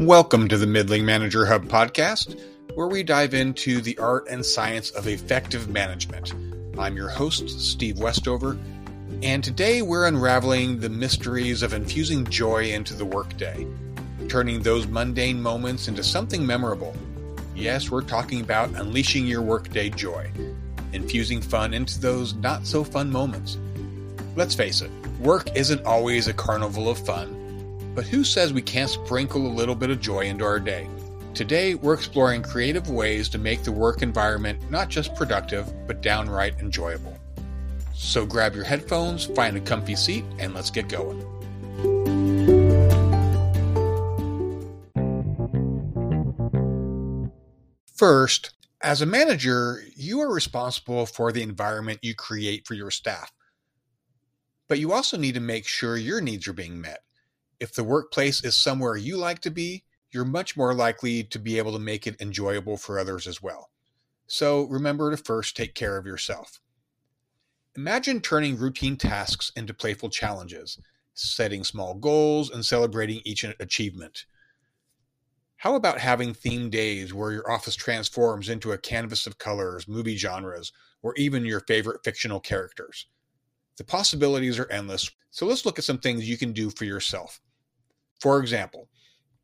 Welcome to the Middling Manager Hub podcast, where we dive into the art and science of effective management. I'm your host, Steve Westover, and today we're unraveling the mysteries of infusing joy into the workday, turning those mundane moments into something memorable. Yes, we're talking about unleashing your workday joy, infusing fun into those not so fun moments. Let's face it, work isn't always a carnival of fun but who says we can't sprinkle a little bit of joy into our day? Today, we're exploring creative ways to make the work environment not just productive, but downright enjoyable. So grab your headphones, find a comfy seat, and let's get going. First, as a manager, you are responsible for the environment you create for your staff. But you also need to make sure your needs are being met. If the workplace is somewhere you like to be, you're much more likely to be able to make it enjoyable for others as well. So remember to first take care of yourself. Imagine turning routine tasks into playful challenges, setting small goals, and celebrating each achievement. How about having themed days where your office transforms into a canvas of colors, movie genres, or even your favorite fictional characters? The possibilities are endless, so let's look at some things you can do for yourself. For example,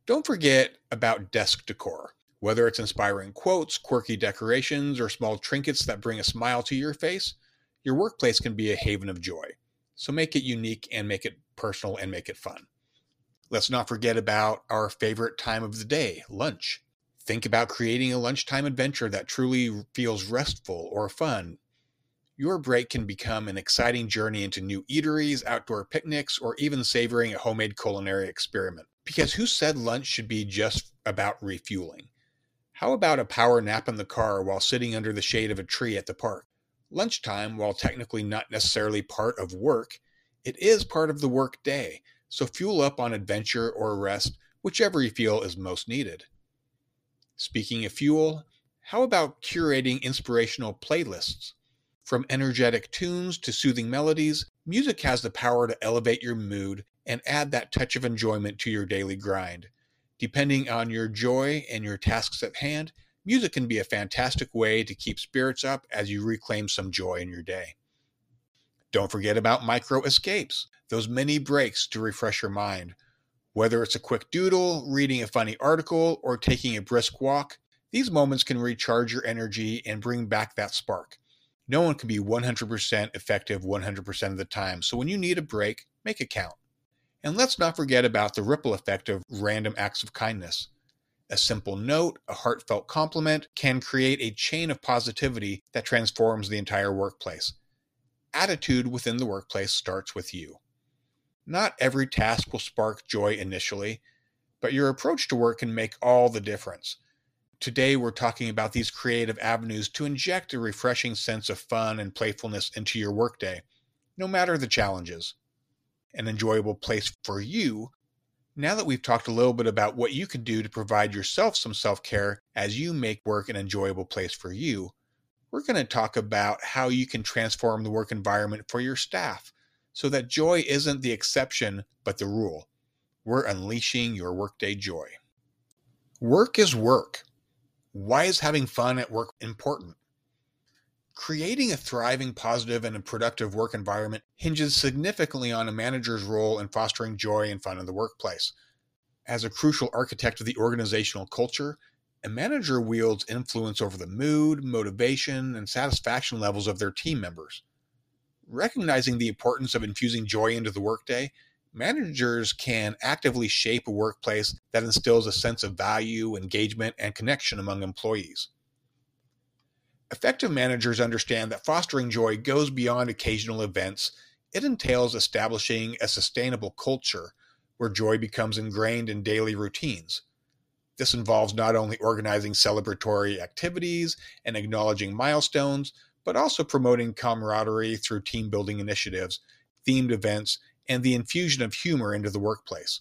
don't forget about desk decor. Whether it's inspiring quotes, quirky decorations, or small trinkets that bring a smile to your face, your workplace can be a haven of joy. So make it unique and make it personal and make it fun. Let's not forget about our favorite time of the day, lunch. Think about creating a lunchtime adventure that truly feels restful or fun. Your break can become an exciting journey into new eateries, outdoor picnics, or even savoring a homemade culinary experiment. Because who said lunch should be just about refueling? How about a power nap in the car while sitting under the shade of a tree at the park? Lunchtime, while technically not necessarily part of work, it is part of the work day, so fuel up on adventure or rest, whichever you feel is most needed. Speaking of fuel, how about curating inspirational playlists? From energetic tunes to soothing melodies, music has the power to elevate your mood and add that touch of enjoyment to your daily grind. Depending on your joy and your tasks at hand, music can be a fantastic way to keep spirits up as you reclaim some joy in your day. Don't forget about micro escapes, those mini breaks to refresh your mind. Whether it's a quick doodle, reading a funny article, or taking a brisk walk, these moments can recharge your energy and bring back that spark. No one can be 100% effective 100% of the time. So when you need a break, make it count. And let's not forget about the ripple effect of random acts of kindness. A simple note, a heartfelt compliment can create a chain of positivity that transforms the entire workplace. Attitude within the workplace starts with you. Not every task will spark joy initially, but your approach to work can make all the difference. Today, we're talking about these creative avenues to inject a refreshing sense of fun and playfulness into your workday, no matter the challenges. An enjoyable place for you. Now that we've talked a little bit about what you can do to provide yourself some self care as you make work an enjoyable place for you, we're going to talk about how you can transform the work environment for your staff so that joy isn't the exception but the rule. We're unleashing your workday joy. Work is work. Why is having fun at work important? Creating a thriving, positive, and productive work environment hinges significantly on a manager's role in fostering joy and fun in the workplace. As a crucial architect of the organizational culture, a manager wields influence over the mood, motivation, and satisfaction levels of their team members. Recognizing the importance of infusing joy into the workday, managers can actively shape a workplace that instills a sense of value, engagement, and connection among employees. Effective managers understand that fostering joy goes beyond occasional events. It entails establishing a sustainable culture where joy becomes ingrained in daily routines. This involves not only organizing celebratory activities and acknowledging milestones, but also promoting camaraderie through team building initiatives, themed events, and the infusion of humor into the workplace.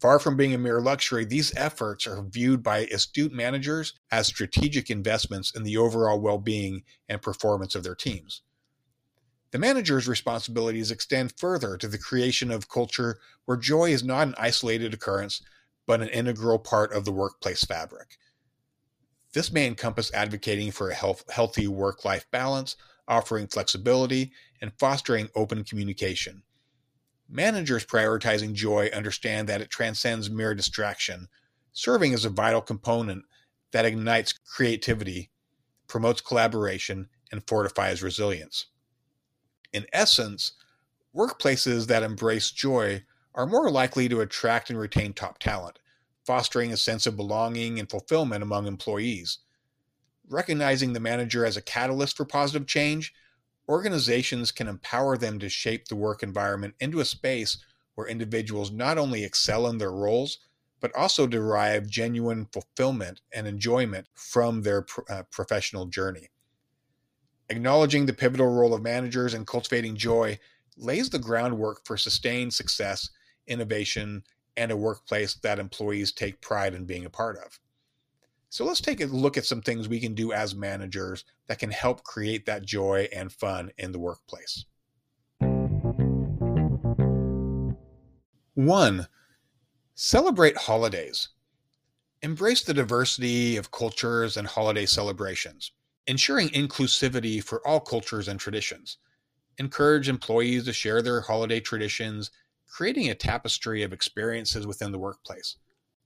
Far from being a mere luxury, these efforts are viewed by astute managers as strategic investments in the overall well being and performance of their teams. The manager's responsibilities extend further to the creation of culture where joy is not an isolated occurrence, but an integral part of the workplace fabric. This may encompass advocating for a health, healthy work life balance, offering flexibility, and fostering open communication. Managers prioritizing joy understand that it transcends mere distraction, serving as a vital component that ignites creativity, promotes collaboration, and fortifies resilience. In essence, workplaces that embrace joy are more likely to attract and retain top talent, fostering a sense of belonging and fulfillment among employees. Recognizing the manager as a catalyst for positive change, organizations can empower them to shape the work environment into a space where individuals not only excel in their roles, but also derive genuine fulfillment and enjoyment from their uh, professional journey. Acknowledging the pivotal role of managers in cultivating joy lays the groundwork for sustained success, innovation, and a workplace that employees take pride in being a part of. So let's take a look at some things we can do as managers that can help create that joy and fun in the workplace. One, celebrate holidays. Embrace the diversity of cultures and holiday celebrations, ensuring inclusivity for all cultures and traditions. Encourage employees to share their holiday traditions creating a tapestry of experiences within the workplace.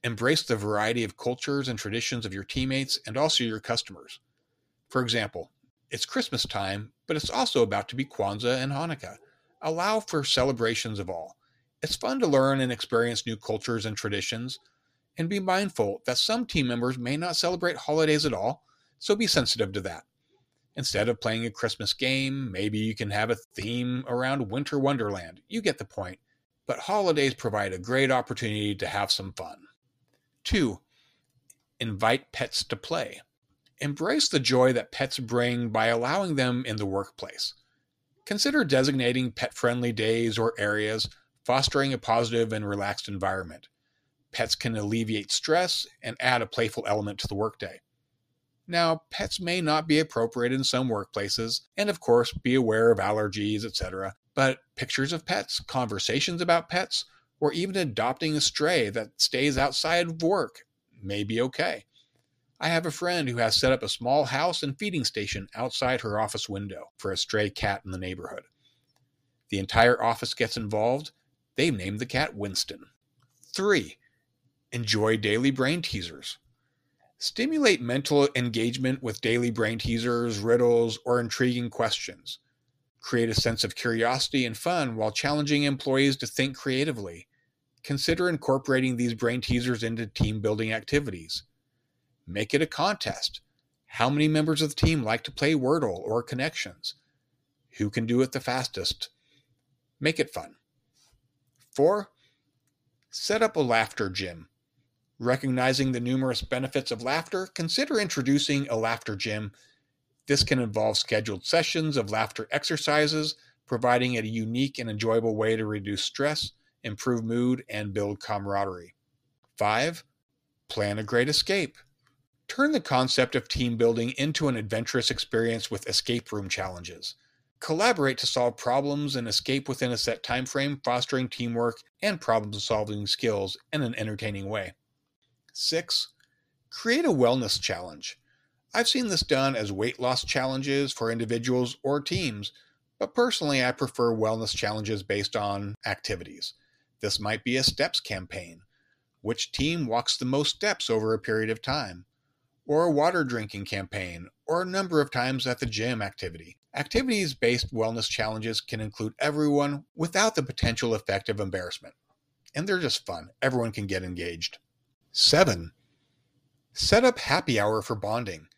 Embrace the variety of cultures and traditions of your teammates and also your customers. For example, it's Christmas time, but it's also about to be Kwanzaa and Hanukkah. Allow for celebrations of all. It's fun to learn and experience new cultures and traditions, and be mindful that some team members may not celebrate holidays at all, so be sensitive to that. Instead of playing a Christmas game, maybe you can have a theme around Winter Wonderland. You get the point but holidays provide a great opportunity to have some fun. 2. Invite pets to play. Embrace the joy that pets bring by allowing them in the workplace. Consider designating pet friendly days or areas, fostering a positive and relaxed environment. Pets can alleviate stress and add a playful element to the workday. Now, pets may not be appropriate in some workplaces, and of course, be aware of allergies, etc. But pictures of pets, conversations about pets, or even adopting a stray that stays outside of work may be okay. I have a friend who has set up a small house and feeding station outside her office window for a stray cat in the neighborhood. The entire office gets involved. They've named the cat Winston. 3. Enjoy daily brain teasers. Stimulate mental engagement with daily brain teasers, riddles, or intriguing questions create a sense of curiosity and fun while challenging employees to think creatively. Consider incorporating these brain teasers into team building activities. Make it a contest. How many members of the team like to play Wordle or Connections? Who can do it the fastest? Make it fun. Four, set up a laughter gym. Recognizing the numerous benefits of laughter, consider introducing a laughter gym this can involve scheduled sessions of laughter exercises, providing a unique and enjoyable way to reduce stress, improve mood, and build camaraderie. 5. Plan a great escape. Turn the concept of team building into an adventurous experience with escape room challenges. Collaborate to solve problems and escape within a set time frame, fostering teamwork and problem solving skills in an entertaining way. 6. Create a wellness challenge. I've seen this done as weight loss challenges for individuals or teams, but personally, I prefer wellness challenges based on activities. This might be a steps campaign. Which team walks the most steps over a period of time? Or a water drinking campaign, or a number of times at the gym activity. Activities based wellness challenges can include everyone without the potential effect of embarrassment. And they're just fun. Everyone can get engaged. 7. Set up happy hour for bonding.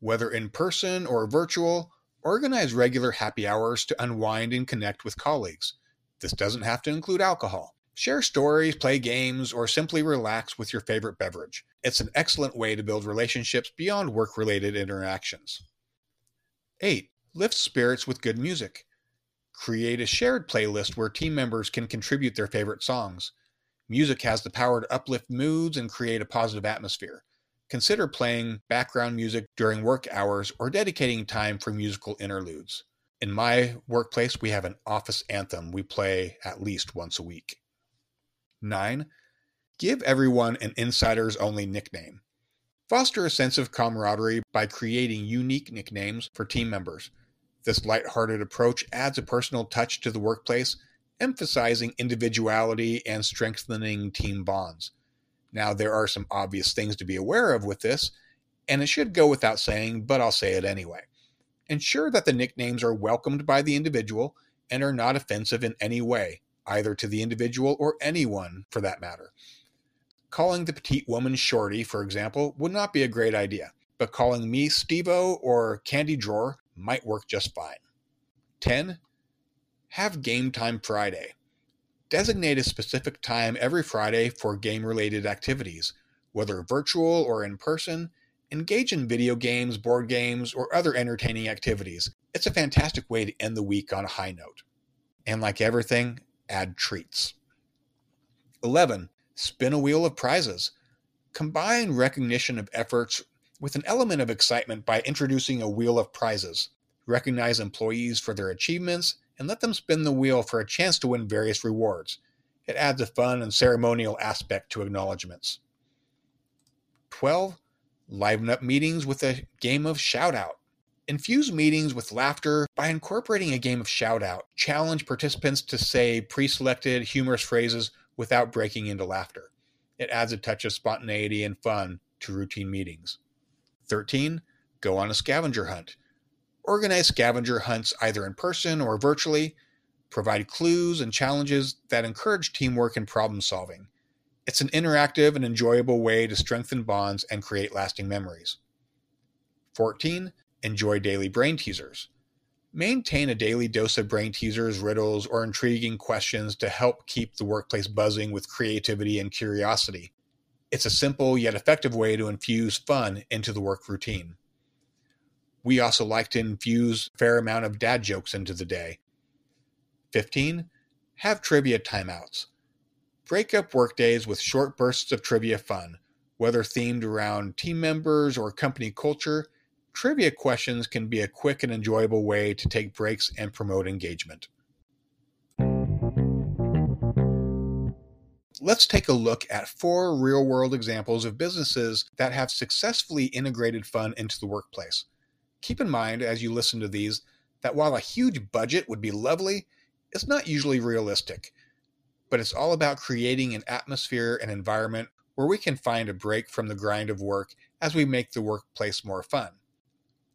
Whether in person or virtual, organize regular happy hours to unwind and connect with colleagues. This doesn't have to include alcohol. Share stories, play games, or simply relax with your favorite beverage. It's an excellent way to build relationships beyond work related interactions. 8. Lift spirits with good music. Create a shared playlist where team members can contribute their favorite songs. Music has the power to uplift moods and create a positive atmosphere. Consider playing background music during work hours or dedicating time for musical interludes. In my workplace, we have an office anthem we play at least once a week. 9. Give everyone an insider's only nickname. Foster a sense of camaraderie by creating unique nicknames for team members. This lighthearted approach adds a personal touch to the workplace, emphasizing individuality and strengthening team bonds. Now, there are some obvious things to be aware of with this, and it should go without saying, but I'll say it anyway. Ensure that the nicknames are welcomed by the individual and are not offensive in any way, either to the individual or anyone for that matter. Calling the petite woman Shorty, for example, would not be a great idea, but calling me Stevo or Candy Drawer might work just fine. 10. Have Game Time Friday. Designate a specific time every Friday for game related activities, whether virtual or in person. Engage in video games, board games, or other entertaining activities. It's a fantastic way to end the week on a high note. And like everything, add treats. 11. Spin a wheel of prizes. Combine recognition of efforts with an element of excitement by introducing a wheel of prizes. Recognize employees for their achievements and let them spin the wheel for a chance to win various rewards. It adds a fun and ceremonial aspect to acknowledgments. 12. Liven up meetings with a game of shout out. Infuse meetings with laughter by incorporating a game of shout out. Challenge participants to say pre selected humorous phrases without breaking into laughter. It adds a touch of spontaneity and fun to routine meetings. 13. Go on a scavenger hunt. Organize scavenger hunts either in person or virtually. Provide clues and challenges that encourage teamwork and problem solving. It's an interactive and enjoyable way to strengthen bonds and create lasting memories. 14. Enjoy daily brain teasers. Maintain a daily dose of brain teasers, riddles, or intriguing questions to help keep the workplace buzzing with creativity and curiosity. It's a simple yet effective way to infuse fun into the work routine. We also like to infuse a fair amount of dad jokes into the day. 15. Have trivia timeouts. Break up workdays with short bursts of trivia fun. Whether themed around team members or company culture, trivia questions can be a quick and enjoyable way to take breaks and promote engagement. Let's take a look at four real world examples of businesses that have successfully integrated fun into the workplace. Keep in mind as you listen to these that while a huge budget would be lovely, it's not usually realistic. But it's all about creating an atmosphere and environment where we can find a break from the grind of work as we make the workplace more fun.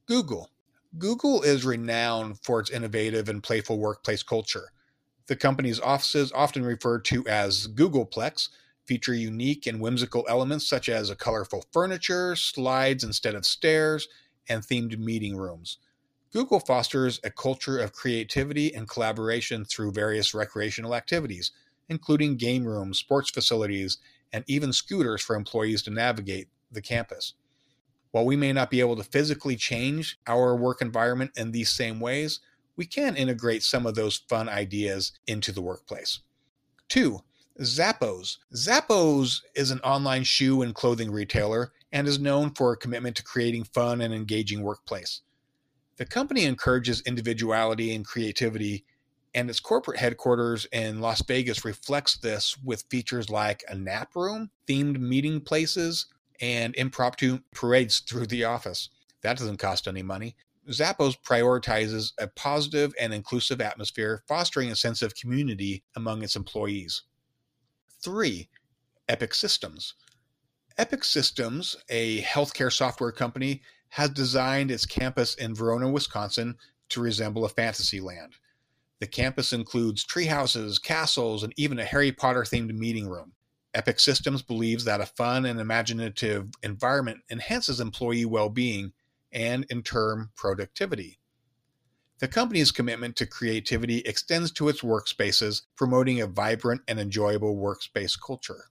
Google. Google is renowned for its innovative and playful workplace culture. The company's offices, often referred to as Googleplex, feature unique and whimsical elements such as a colorful furniture, slides instead of stairs, and themed meeting rooms. Google fosters a culture of creativity and collaboration through various recreational activities, including game rooms, sports facilities, and even scooters for employees to navigate the campus. While we may not be able to physically change our work environment in these same ways, we can integrate some of those fun ideas into the workplace. Two, Zappos. Zappos is an online shoe and clothing retailer and is known for a commitment to creating fun and engaging workplace. The company encourages individuality and creativity, and its corporate headquarters in Las Vegas reflects this with features like a nap room, themed meeting places, and impromptu parades through the office. That doesn't cost any money. Zappos prioritizes a positive and inclusive atmosphere, fostering a sense of community among its employees. Three, Epic Systems. Epic Systems, a healthcare software company, has designed its campus in Verona, Wisconsin to resemble a fantasy land. The campus includes treehouses, castles, and even a Harry Potter themed meeting room. Epic Systems believes that a fun and imaginative environment enhances employee well being and, in turn, productivity. The company's commitment to creativity extends to its workspaces, promoting a vibrant and enjoyable workspace culture.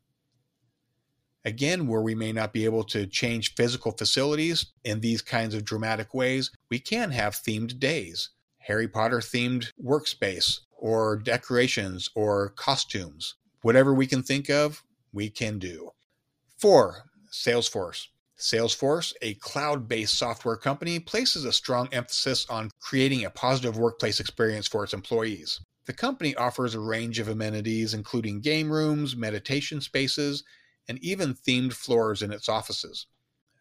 Again, where we may not be able to change physical facilities in these kinds of dramatic ways, we can have themed days. Harry Potter themed workspace, or decorations, or costumes. Whatever we can think of, we can do. Four, Salesforce. Salesforce, a cloud based software company, places a strong emphasis on creating a positive workplace experience for its employees. The company offers a range of amenities, including game rooms, meditation spaces, and even themed floors in its offices.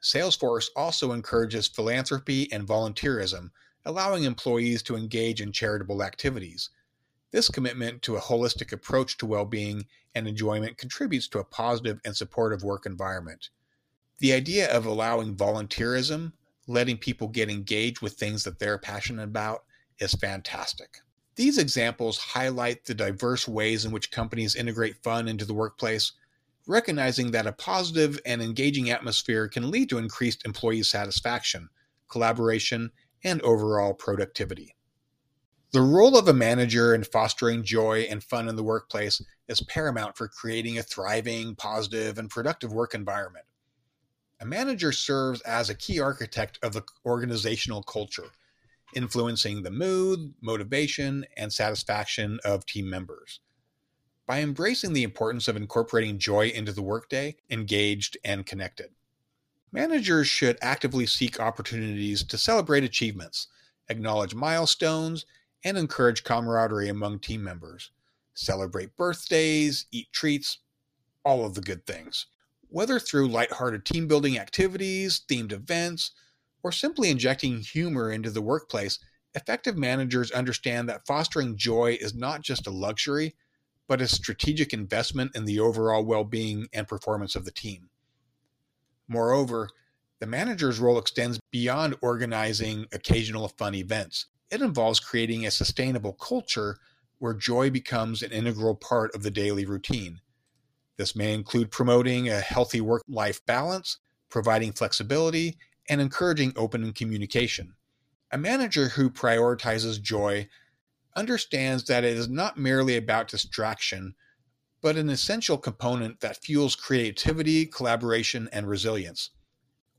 Salesforce also encourages philanthropy and volunteerism, allowing employees to engage in charitable activities. This commitment to a holistic approach to well being and enjoyment contributes to a positive and supportive work environment. The idea of allowing volunteerism, letting people get engaged with things that they're passionate about, is fantastic. These examples highlight the diverse ways in which companies integrate fun into the workplace, recognizing that a positive and engaging atmosphere can lead to increased employee satisfaction, collaboration, and overall productivity. The role of a manager in fostering joy and fun in the workplace is paramount for creating a thriving, positive, and productive work environment. A manager serves as a key architect of the organizational culture, influencing the mood, motivation, and satisfaction of team members. By embracing the importance of incorporating joy into the workday, engaged and connected. Managers should actively seek opportunities to celebrate achievements, acknowledge milestones, and encourage camaraderie among team members. Celebrate birthdays, eat treats, all of the good things. Whether through lighthearted team building activities, themed events, or simply injecting humor into the workplace, effective managers understand that fostering joy is not just a luxury, but a strategic investment in the overall well being and performance of the team. Moreover, the manager's role extends beyond organizing occasional fun events. It involves creating a sustainable culture where joy becomes an integral part of the daily routine. This may include promoting a healthy work life balance, providing flexibility, and encouraging open communication. A manager who prioritizes joy understands that it is not merely about distraction, but an essential component that fuels creativity, collaboration, and resilience.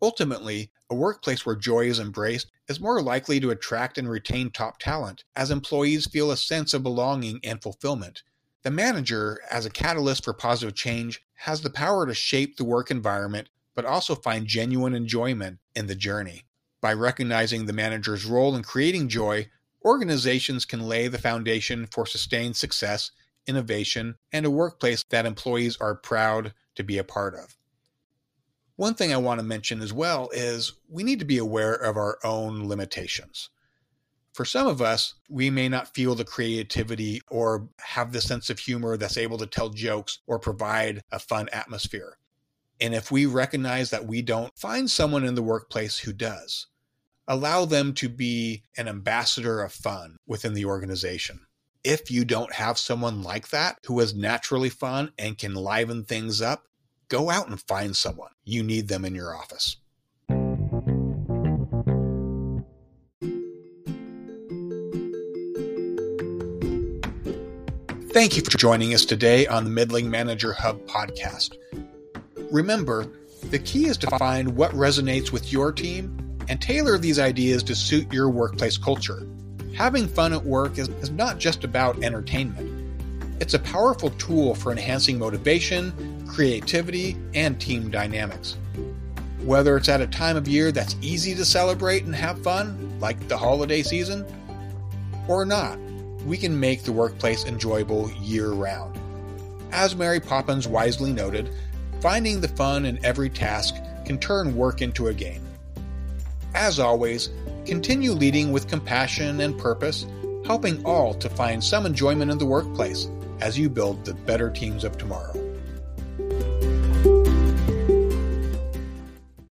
Ultimately, a workplace where joy is embraced is more likely to attract and retain top talent, as employees feel a sense of belonging and fulfillment. The manager, as a catalyst for positive change, has the power to shape the work environment but also find genuine enjoyment in the journey. By recognizing the manager's role in creating joy, organizations can lay the foundation for sustained success, innovation, and a workplace that employees are proud to be a part of. One thing I want to mention as well is we need to be aware of our own limitations. For some of us, we may not feel the creativity or have the sense of humor that's able to tell jokes or provide a fun atmosphere. And if we recognize that we don't, find someone in the workplace who does. Allow them to be an ambassador of fun within the organization. If you don't have someone like that who is naturally fun and can liven things up, go out and find someone. You need them in your office. Thank you for joining us today on the Middling Manager Hub podcast. Remember, the key is to find what resonates with your team and tailor these ideas to suit your workplace culture. Having fun at work is, is not just about entertainment. It's a powerful tool for enhancing motivation, creativity, and team dynamics. Whether it's at a time of year that's easy to celebrate and have fun, like the holiday season, or not, we can make the workplace enjoyable year round. As Mary Poppins wisely noted, Finding the fun in every task can turn work into a game. As always, continue leading with compassion and purpose, helping all to find some enjoyment in the workplace as you build the better teams of tomorrow.